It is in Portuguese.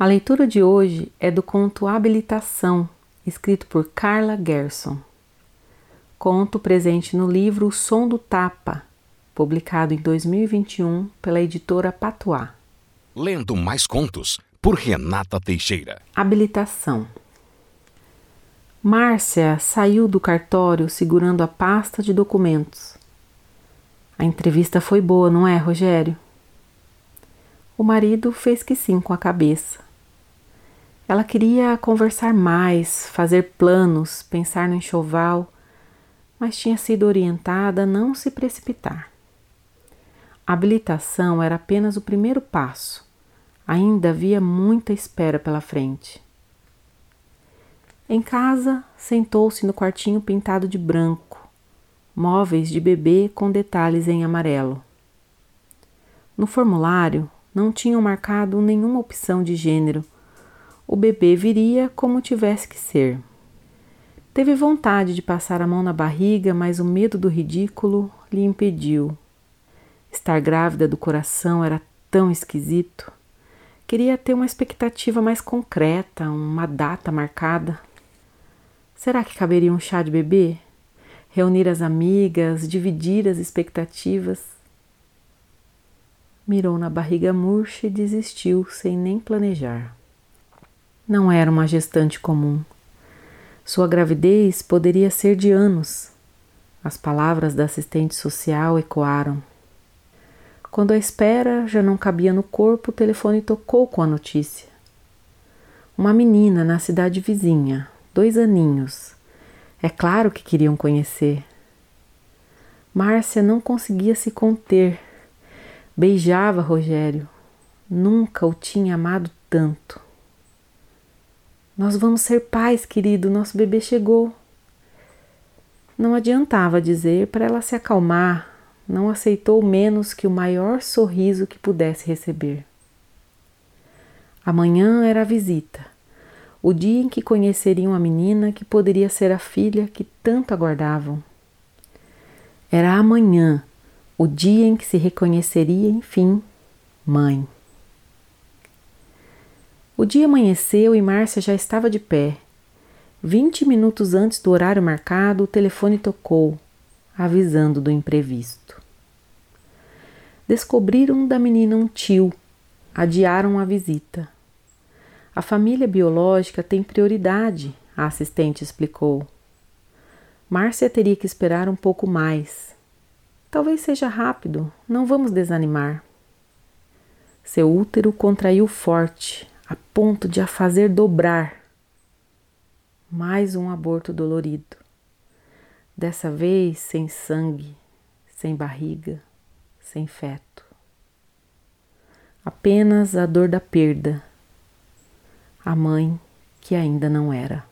A leitura de hoje é do conto Habilitação, escrito por Carla Gerson. Conto presente no livro O Som do Tapa, publicado em 2021 pela editora Patuá. Lendo mais contos por Renata Teixeira. Habilitação. Márcia saiu do cartório segurando a pasta de documentos. A entrevista foi boa, não é, Rogério? O marido fez que sim com a cabeça. Ela queria conversar mais, fazer planos, pensar no enxoval, mas tinha sido orientada a não se precipitar. A habilitação era apenas o primeiro passo. Ainda havia muita espera pela frente. Em casa, sentou-se no quartinho pintado de branco, móveis de bebê com detalhes em amarelo. No formulário não tinham marcado nenhuma opção de gênero. O bebê viria como tivesse que ser. Teve vontade de passar a mão na barriga, mas o medo do ridículo lhe impediu. Estar grávida do coração era tão esquisito. Queria ter uma expectativa mais concreta, uma data marcada. Será que caberia um chá de bebê? Reunir as amigas, dividir as expectativas? Mirou na barriga murcha e desistiu sem nem planejar. Não era uma gestante comum. Sua gravidez poderia ser de anos. As palavras da assistente social ecoaram. Quando a espera já não cabia no corpo, o telefone tocou com a notícia. Uma menina na cidade vizinha, dois aninhos. É claro que queriam conhecer. Márcia não conseguia se conter. Beijava Rogério. Nunca o tinha amado tanto. Nós vamos ser pais, querido, nosso bebê chegou. Não adiantava dizer para ela se acalmar, não aceitou menos que o maior sorriso que pudesse receber. Amanhã era a visita o dia em que conheceriam a menina que poderia ser a filha que tanto aguardavam. Era amanhã, o dia em que se reconheceria, enfim, mãe. O dia amanheceu e Márcia já estava de pé. Vinte minutos antes do horário marcado, o telefone tocou, avisando do imprevisto. Descobriram da menina um tio, adiaram a visita. A família biológica tem prioridade, a assistente explicou. Márcia teria que esperar um pouco mais. Talvez seja rápido, não vamos desanimar. Seu útero contraiu forte, a ponto de a fazer dobrar. Mais um aborto dolorido. Dessa vez sem sangue, sem barriga, sem feto. Apenas a dor da perda a mãe que ainda não era.